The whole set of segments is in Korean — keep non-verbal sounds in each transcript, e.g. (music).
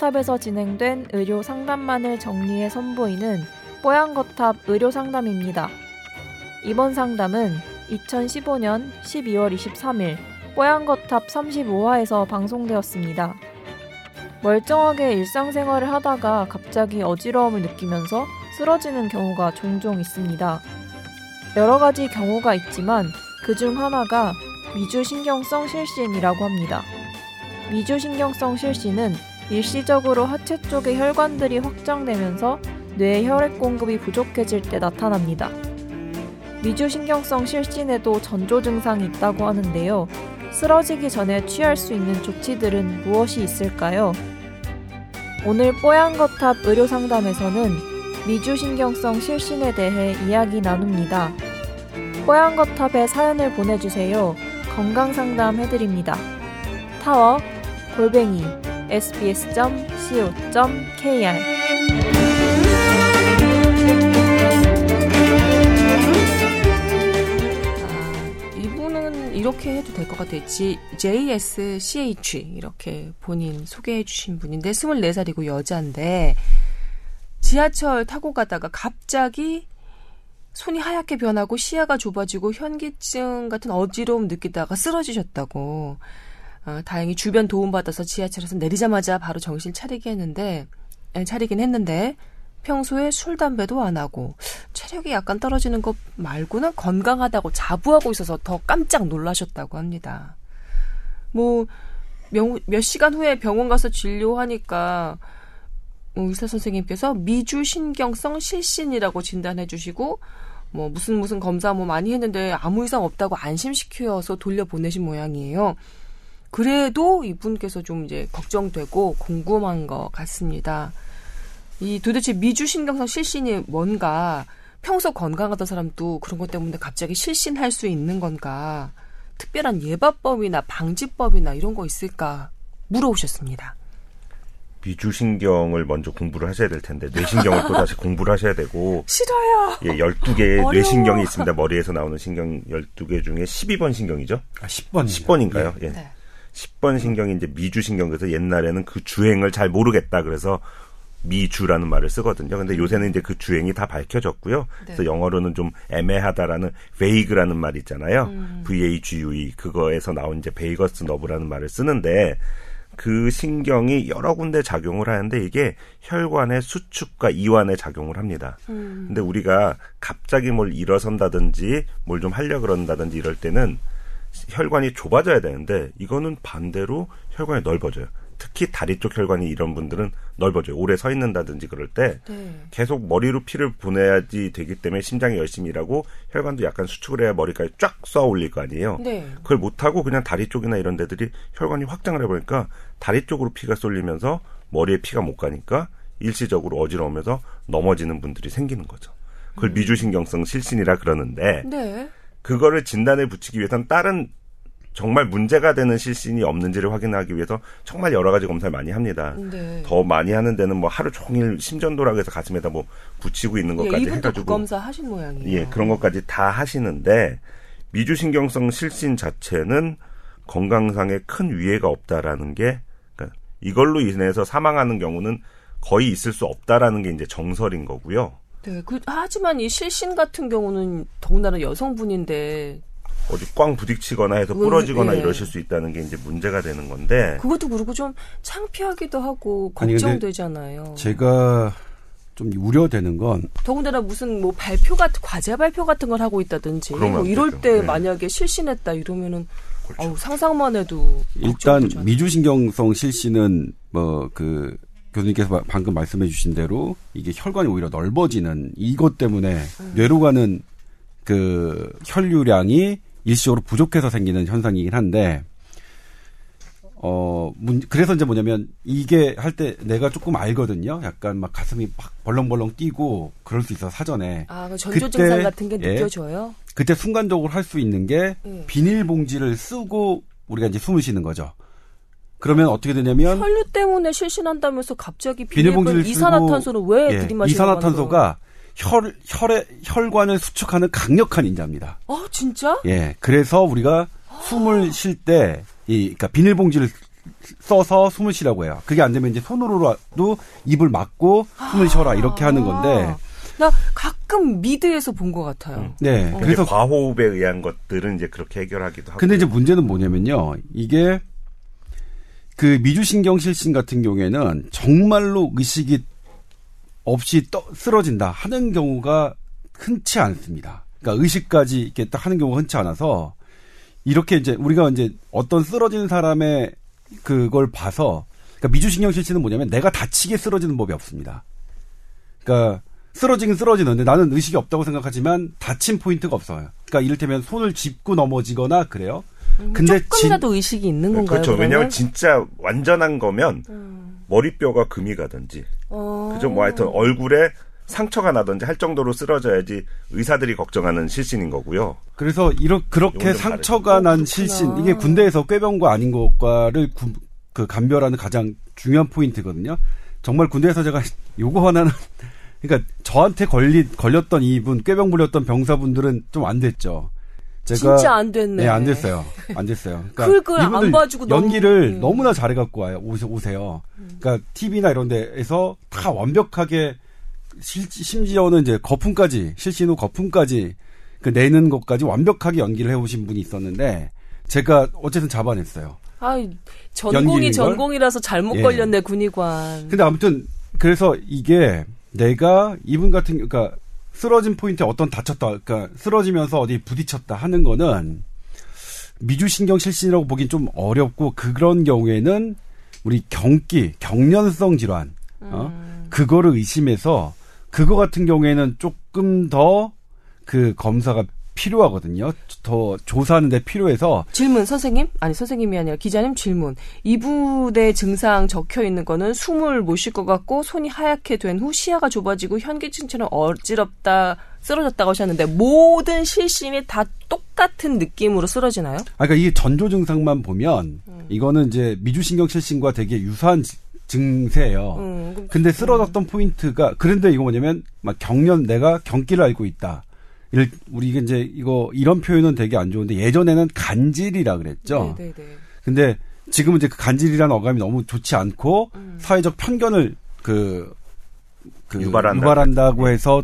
뽀얀거탑에서 진행된 의료 상담만을 정리해 선보이는 뽀얀거탑 의료 상담입니다. 이번 상담은 2015년 12월 23일 뽀얀거탑 35화에서 방송되었습니다. 멀쩡하게 일상생활을 하다가 갑자기 어지러움을 느끼면서 쓰러지는 경우가 종종 있습니다. 여러 가지 경우가 있지만 그 중 하나가 미주신경성 실신이라고 합니다. 미주신경성 실신은 일시적으로 하체 쪽의 혈관들이 확장되면서 뇌의 혈액 공급이 부족해질 때 나타납니다. 미주신경성 실신에도 전조 증상이 있다고 하는데요. 쓰러지기 전에 취할 수 있는 조치들은 무엇이 있을까요? 오늘 뽀얀거탑 의료상담에서는 미주신경성 실신에 대해 이야기 나눕니다. 뽀얀거탑에 사연을 보내주세요. 건강상담 해드립니다. 타워 골뱅이 sbs.co.kr 이분은 이렇게 해도 될 것 같아요. G, JSCH 이렇게 본인 소개해 주신 분인데 24살이고 여자인데 지하철 타고 가다가 갑자기 손이 하얗게 변하고 시야가 좁아지고 현기증 같은 어지러움 느끼다가 쓰러지셨다고. 어, 다행히 주변 도움받아서 지하철에서 내리자마자 바로 정신 차리게 했는데, 에, 차리긴 했는데, 평소에 술, 담배도 안 하고, 체력이 약간 떨어지는 것 말고는 건강하다고 자부하고 있어서 더 깜짝 놀라셨다고 합니다. 뭐, 명, 몇 시간 후에 병원 가서 진료하니까, 뭐 의사 선생님께서 미주신경성 실신이라고 진단해 주시고 뭐 무슨 무슨 검사 뭐 많이 했는데 아무 이상 없다고 안심시켜서 돌려보내신 모양이에요. 그래도 이분께서 좀 이제 걱정되고 궁금한 것 같습니다. 이 도대체 미주신경성 실신이 뭔가 평소 건강하던 사람도 그런 것 때문에 갑자기 실신할 수 있는 건가 특별한 예방법이나 방지법이나 이런 거 있을까 물어오셨습니다. 미주신경을 먼저 공부를 하셔야 될 텐데 뇌신경을 또 다시 공부를 하셔야 되고 (laughs) 싫어요. 예, 12개의 뇌신경이 있습니다. 머리에서 나오는 신경 12개 중에 12번 신경이죠. 아, 10번. 10번인가요? 예. 네. 10번 신경이 이제 미주신경 그래서 옛날에는 그 주행을 잘 모르겠다 그래서 미주라는 말을 쓰거든요. 근데 요새는 이제 그 주행이 다 밝혀졌고요. 그래서 영어로는 좀 애매하다라는 vague라는 말 있잖아요. V-A-G-U-E 그거에서 나온 이제 베이거스 너브라는 말을 쓰는데 그 신경이 여러 군데 작용을 하는데 이게 혈관의 수축과 이완에 작용을 합니다. 근데 우리가 갑자기 뭘 일어선다든지 뭘 좀 하려 그런다든지 이럴 때는 혈관이 좁아져야 되는데 이거는 반대로 혈관이 넓어져요. 특히 다리 쪽 혈관이 이런 분들은 넓어져요. 오래 서 있는다든지 그럴 때 네. 계속 머리로 피를 보내야지 되기 때문에 심장이 열심히 일하고 혈관도 약간 수축을 해야 머리까지 쫙 쏘아 올릴 거 아니에요. 네. 그걸 못하고 그냥 다리 쪽이나 이런 데들이 혈관이 확장을 해보니까 다리 쪽으로 피가 쏠리면서 머리에 피가 못 가니까 일시적으로 어지러우면서 넘어지는 분들이 생기는 거죠. 그걸 미주신경성 실신이라 그러는데 네. 그거를 진단에 붙이기 위해서는 다른 정말 문제가 되는 실신이 없는지를 확인하기 위해서 정말 여러 가지 검사를 많이 합니다. 네. 더 많이 하는 데는 뭐 하루 종일 심전도라고 해서 가슴에다 뭐 붙이고 있는 예, 것까지 그 해가지고 검사 하신 모양이에요. 예 그런 것까지 다 하시는데 미주신경성 실신 자체는 건강상에 큰 위해가 없다라는 게 그러니까 이걸로 인해서 사망하는 경우는 거의 있을 수 없다라는 게 이제 정설인 거고요. 네. 그, 하지만 이 실신 같은 경우는 더군다나 여성분인데 어디 꽝 부딪히거나 해서 음, 부러지거나 예. 이러실 수 있다는 게 이제 문제가 되는 건데 그것도 그렇고 좀 창피하기도 하고 걱정되잖아요. 제가 좀 우려되는 건 더군다나 무슨 뭐 발표 같은 과제 발표 같은 걸 하고 있다든지 뭐안 이럴 되죠. 때 네. 만약에 실신했다 이러면은 그렇죠. 어우, 상상만 해도 일단. 미주신경성 실신은 뭐 그 교수님께서 바- 방금 말씀해 주신 대로 이게 혈관이 오히려 넓어지는 이것 때문에 뇌로 가는 그 혈류량이 일시적으로 부족해서 생기는 현상이긴 한데 어 문, 그래서 이제 뭐냐면 이게 할 때 내가 조금 알거든요. 약간 막 가슴이 막 벌렁벌렁 뛰고 그럴 수 있어 사전에 아, 그 전조 그때, 증상 같은 게 예. 느껴져요. 그때 순간적으로 할 수 있는 게 예. 비닐봉지를 쓰고 우리가 이제 숨을 쉬는 거죠. 그러면 어떻게 되냐면 혈류 때문에 실신한다면서 갑자기 비닐봉지를 이산화탄소는 왜 예, 들이마시는 이산화탄소가 혈 혈의 혈관을 수축하는 강력한 인자입니다. 아 진짜? 예, 그래서 우리가 숨을 쉴 때 이 그러니까 비닐봉지를 써서 숨을 쉬라고 해요. 그게 안 되면 이제 손으로라도 입을 막고 숨을 쉬어라 이렇게 하는 건데. 아, 나 가끔 미드에서 본 것 같아요. 음. 네. 어. 그래서 그래서 과호흡에 의한 것들은 이제 그렇게 해결하기도 하고. 근데 이제 문제는 뭐냐면요. 이게 그 미주신경 실신 같은 경우에는 정말로 의식이 없이 떠, 쓰러진다 하는 경우가 흔치 않습니다. 그러니까 의식까지 이렇게 딱 하는 경우가 흔치 않아서 이렇게 이제 우리가 이제 어떤 쓰러진 사람의 그걸 봐서 그러니까 미주신경 실신은 뭐냐면 내가 다치게 쓰러지는 법이 없습니다. 그러니까 쓰러지긴 쓰러지는데 나는 의식이 없다고 생각하지만 다친 포인트가 없어요. 그러니까 이를테면 손을 짚고 넘어지거나 그래요. 근데 진- 조금이라도 의식이 있는 건가요? 그렇죠. 그러면? 왜냐하면 진짜 완전한 거면 음. 머리뼈가 금이 가든지, 어. 그죠? 뭐 하여튼 얼굴에 상처가 나든지 할 정도로 쓰러져야지 의사들이 걱정하는 실신인 거고요. 그래서 이렇게 그렇게 상처가. 난 어, 실신. 이게 군대에서 꾀병과 아닌 것과를 구- 그 감별하는 가장 중요한 포인트거든요. 정말 군대에서 제가 (laughs) 요거 하나는 (laughs) 그러니까 저한테 걸리 걸렸던 이분 꾀병 불렸던 병사분들은 좀 안 됐죠. 제가 진짜 안 됐네. 네, 안 됐어요. 안 됐어요. 그걸 그걸 안 이분들 봐주고 너무- 연기를 음. 너무나 잘해 갖고 와요. 오세, 오세요. 그러니까 TV나 이런 데에서 다 완벽하게 실, 심지어는 이제 거품까지 실신 후 거품까지 그 내는 것까지 완벽하게 연기를 해 오신 분이 있었는데 제가 어쨌든 잡아냈어요. 아, 전공이? 전공이라서 잘못 예. 걸렸네 군의관. 근데 아무튼 그래서 이게 내가 이분 같은 그러니까 쓰러진 포인트에 어떤 다쳤다, 그러니까 쓰러지면서 어디 부딪혔다 하는 거는 미주신경 실신이라고 보긴 좀 어렵고 그런 경우에는 우리 경기, 경련성 질환, 어? 음. 그거를 의심해서 그거 같은 경우에는 조금 더 그 검사가 필요하거든요. 더 조사하는 데 필요해서 질문 선생님 아니 선생님이 아니라 기자님 질문 이분의 증상 적혀 있는 거는 숨을 못 쉴 것 같고 손이 하얗게 된 후 시야가 좁아지고 현기증처럼 어지럽다 쓰러졌다고 하셨는데 모든 실신이 다 똑같은 느낌으로 쓰러지나요? 아, 그러니까 이게 전조 증상만 보면 음. 이거는 이제 미주신경 실신과 되게 유사한 지- 증세예요. 음, 근데 쓰러졌던 포인트가 그런데 이거 뭐냐면 막 경련 내가 경기를 알고 있다. 우리 이게 이제 이거 이런 표현은 되게 안 좋은데 예전에는 간질이라 그랬죠. 네, 네, 네. 근데 지금은 이제 그 간질이라는 어감이 너무 좋지 않고 음. 사회적 편견을 그, 그 유발한다. 고 해서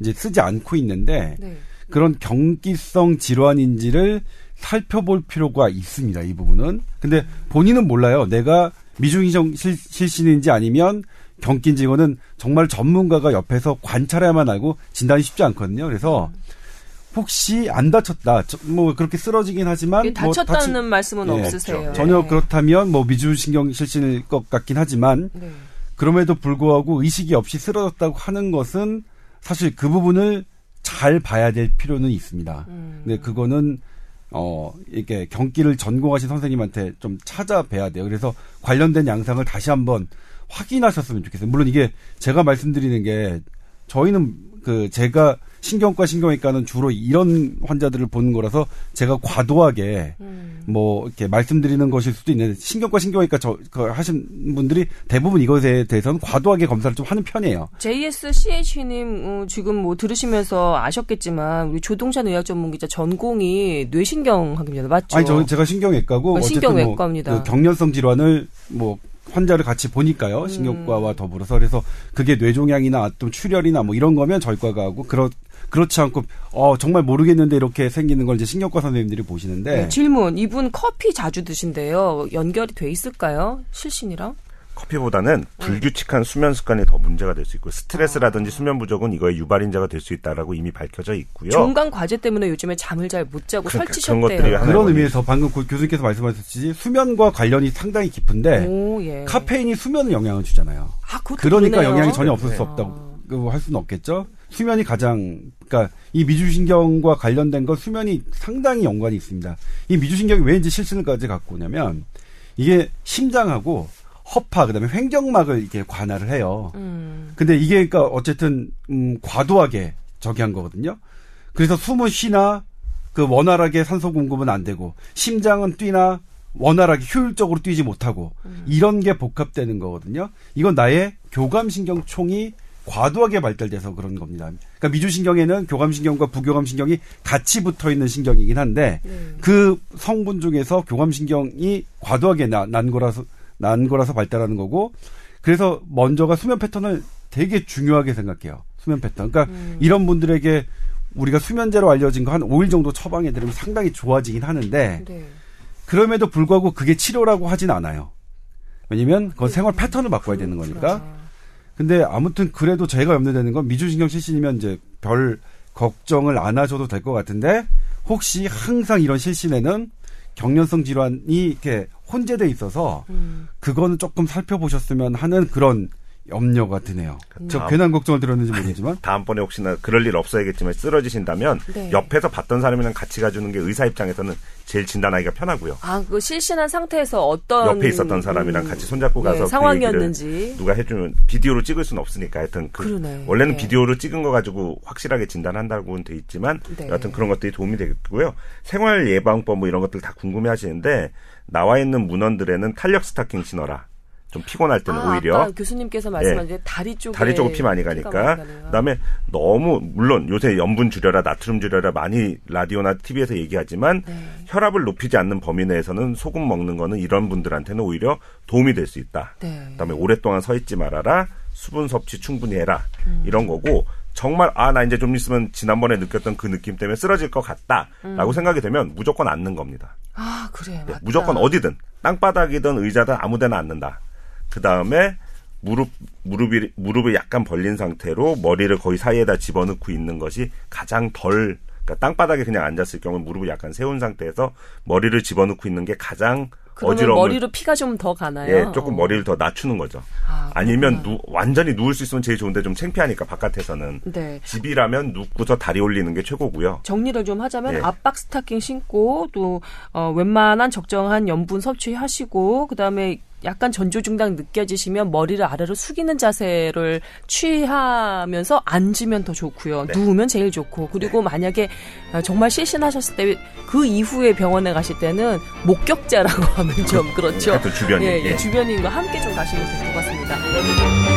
이제 쓰지 않고 있는데 네. 그런 경기성 질환인지를 살펴볼 필요가 있습니다. 이 부분은. 근데 본인은 몰라요. 내가 미중이정 실- 실신인지 아니면 경기인지 이거는 정말 전문가가 옆에서 관찰해야만 알고 진단이 쉽지 않거든요. 그래서 혹시 안 다쳤다. 저- 뭐 그렇게 쓰러지긴 하지만 이게 뭐 다쳤다는 다치- 말씀은 예, 없으세요. 전혀 네. 그렇다면 뭐 미주신경 실신일 것 같긴 하지만 네. 그럼에도 불구하고 의식이 없이 쓰러졌다고 하는 것은 사실 그 부분을 잘 봐야 될 필요는 있습니다. 음. 근데 그거는 어 이렇게 경기를 전공하신 선생님한테 좀 찾아뵈야 돼요. 그래서 관련된 양상을 다시 한번 확인하셨으면 좋겠어요. 물론 이게 제가 말씀드리는 게 저희는 그 제가 신경과 신경외과는 주로 이런 환자들을 보는 거라서 제가 과도하게 음. 뭐 이렇게 말씀드리는 것일 수도 있는데 신경과 신경외과 저 그 하신 분들이 대부분 이것에 대해서는 과도하게 검사를 좀 하는 편이에요. JSCH님 어, 지금 뭐 들으시면서 아셨겠지만 우리 조동찬 의학 전문 기자 전공이 뇌신경 학입니다. 맞죠? 아니 저 제가 신경외과고 어, 어쨌든 신경외과입니다. 뭐 그 경련성 질환을 뭐 환자를 같이 보니까요 음. 신경과와 더불어서 그래서 그게 뇌종양이나 또 출혈이나 뭐 이런 거면 저희 과가 하고 그렇 그렇지 않고 어 정말 모르겠는데 이렇게 생기는 걸 이제 신경과 선생님들이 보시는데 네, 질문. 이분 커피 자주 드신대요. 연결이 돼 있을까요? 실신이랑? 커피보다는 불규칙한 수면 습관이 더 문제가 될 수 있고 스트레스라든지 수면 부족은 이거의 유발인자가 될 수 있다라고 이미 밝혀져 있고요. 종강 과제 때문에 요즘에 잠을 잘 못 자고 그러니까 설치셨대요. 그런 의미에서 방금 고- 교수님께서 말씀하셨듯이 수면과 관련이 상당히 깊은데 오, 예. 카페인이 수면에 영향을 주잖아요. 아, 그것도 그러니까 그러네요. 영향이 전혀 없을 네. 수 없다고 그할 수는 없겠죠. 수면이 가장 그러니까 이 미주신경과 관련된 건 수면이 상당히 연관이 있습니다. 이 미주신경이 왜 이제 실신을까지 갖고 오냐면 이게 심장하고 허파 그다음에 횡격막을 이렇게 관할을 해요. 음. 근데 이게 그러니까 어쨌든 음, 과도하게 저기 한 거거든요. 그래서 숨은 쉬나 그 원활하게 산소 공급은 안 되고 심장은 뛰나 원활하게 효율적으로 뛰지 못하고 이런 게 복합되는 거거든요. 이건 나의 교감신경총이 과도하게 발달돼서 그런 겁니다. 그러니까 미주신경에는 교감신경과 부교감신경이 같이 붙어 있는 신경이긴 한데 네. 그 성분 중에서 교감신경이 과도하게 나- 난 거라서 난 거라서 발달하는 거고 그래서 먼저가 수면 패턴을 되게 중요하게 생각해요. 수면 패턴. 그러니까 음. 이런 분들에게 우리가 수면제로 알려진 거 한 5일 정도 처방해 드리면 상당히 좋아지긴 하는데 네. 그럼에도 불구하고 그게 치료라고 하진 않아요. 왜냐면 그건 생활 패턴을 바꿔야 되는 거니까. 그렇죠. 근데 아무튼 그래도 제가 염려되는 건 미주신경 실신이면 이제 별 걱정을 안 하셔도 될 것 같은데 혹시 항상 이런 실신에는 경련성 질환이 이렇게 혼재돼 있어서 음. 그거는 조금 살펴보셨으면 하는 그런 염려가 드네요. 저 다음. 괜한 걱정을 들었는지 모르지만 (laughs) 다음번에 혹시나 그럴 일 없어야겠지만 쓰러지신다면 네. 옆에서 봤던 사람이랑 같이 가주는 게 의사 입장에서는 제일 진단하기가 편하고요. 아, 그 실신한 상태에서 어떤 옆에 있었던 사람이랑 음, 같이 손잡고 가서 네, 그 상황이었는지. 누가 해주면 비디오로 찍을 수는 없으니까 하여튼 그 그러네. 원래는 네. 비디오로 찍은 거 가지고 확실하게 진단한다고는 돼 있지만 네. 여하튼 그런 것들이 도움이 되겠고요. 생활 예방법 뭐 이런 것들 다 궁금해 하시는데 나와 있는 문헌들에는 탄력 스타킹 신어라. 좀 피곤할 때는 아, 오히려 교수님께서 말씀하신 게 다리 쪽에 다리 쪽으로 피 많이 가니까. 그다음에 너무 물론 요새 염분 줄여라 나트륨 줄여라 많이 라디오나 TV에서 얘기하지만 네. 혈압을 높이지 않는 범위 내에서는 소금 먹는 거는 이런 분들한테는 오히려 도움이 될 수 있다. 네. 그다음에 오랫동안 서 있지 말아라. 수분 섭취 충분히 해라. 음. 이런 거고 정말 아 나 이제 좀 있으면 지난번에 느꼈던 그 느낌 때문에 쓰러질 것 같다라고 생각이 되면 무조건 앉는 겁니다. 아, 그래. 네. 무조건 어디든 땅바닥이든 의자든 아무데나 앉는다. 그 다음에 무릎 무릎이 무릎을 약간 벌린 상태로 머리를 거의 사이에다 집어넣고 있는 것이 가장 덜 그러니까 땅바닥에 그냥 앉았을 경우 무릎을 약간 세운 상태에서 머리를 집어넣고 있는 게 가장 그러면 어지러움을 머리로 피가 좀 더 가나요? 예, 조금 어. 머리를 더 낮추는 거죠. 아, 아니면 그렇구나. 누, 완전히 누울 수 있으면 제일 좋은데 좀 창피하니까 바깥에서는 네. 집이라면 눕고서 다리 올리는 게 최고고요. 정리를 좀 하자면 예. 압박 스타킹 신고 또 어, 웬만한 적정한 염분 섭취하시고 그다음에 약간 전조 중당 느껴지시면 머리를 아래로 숙이는 자세를 취하면서 앉으면 더 좋고요. 네. 누우면 제일 좋고 그리고 만약에 어, 정말 실신하셨을 때 그 이후에 병원에 가실 때는 목격자라고 (laughs) 하면 좀 그렇죠. 하여튼 주변이 예, 예, 예. 주변인과 함께 좀 가시면 될 것 같습니다.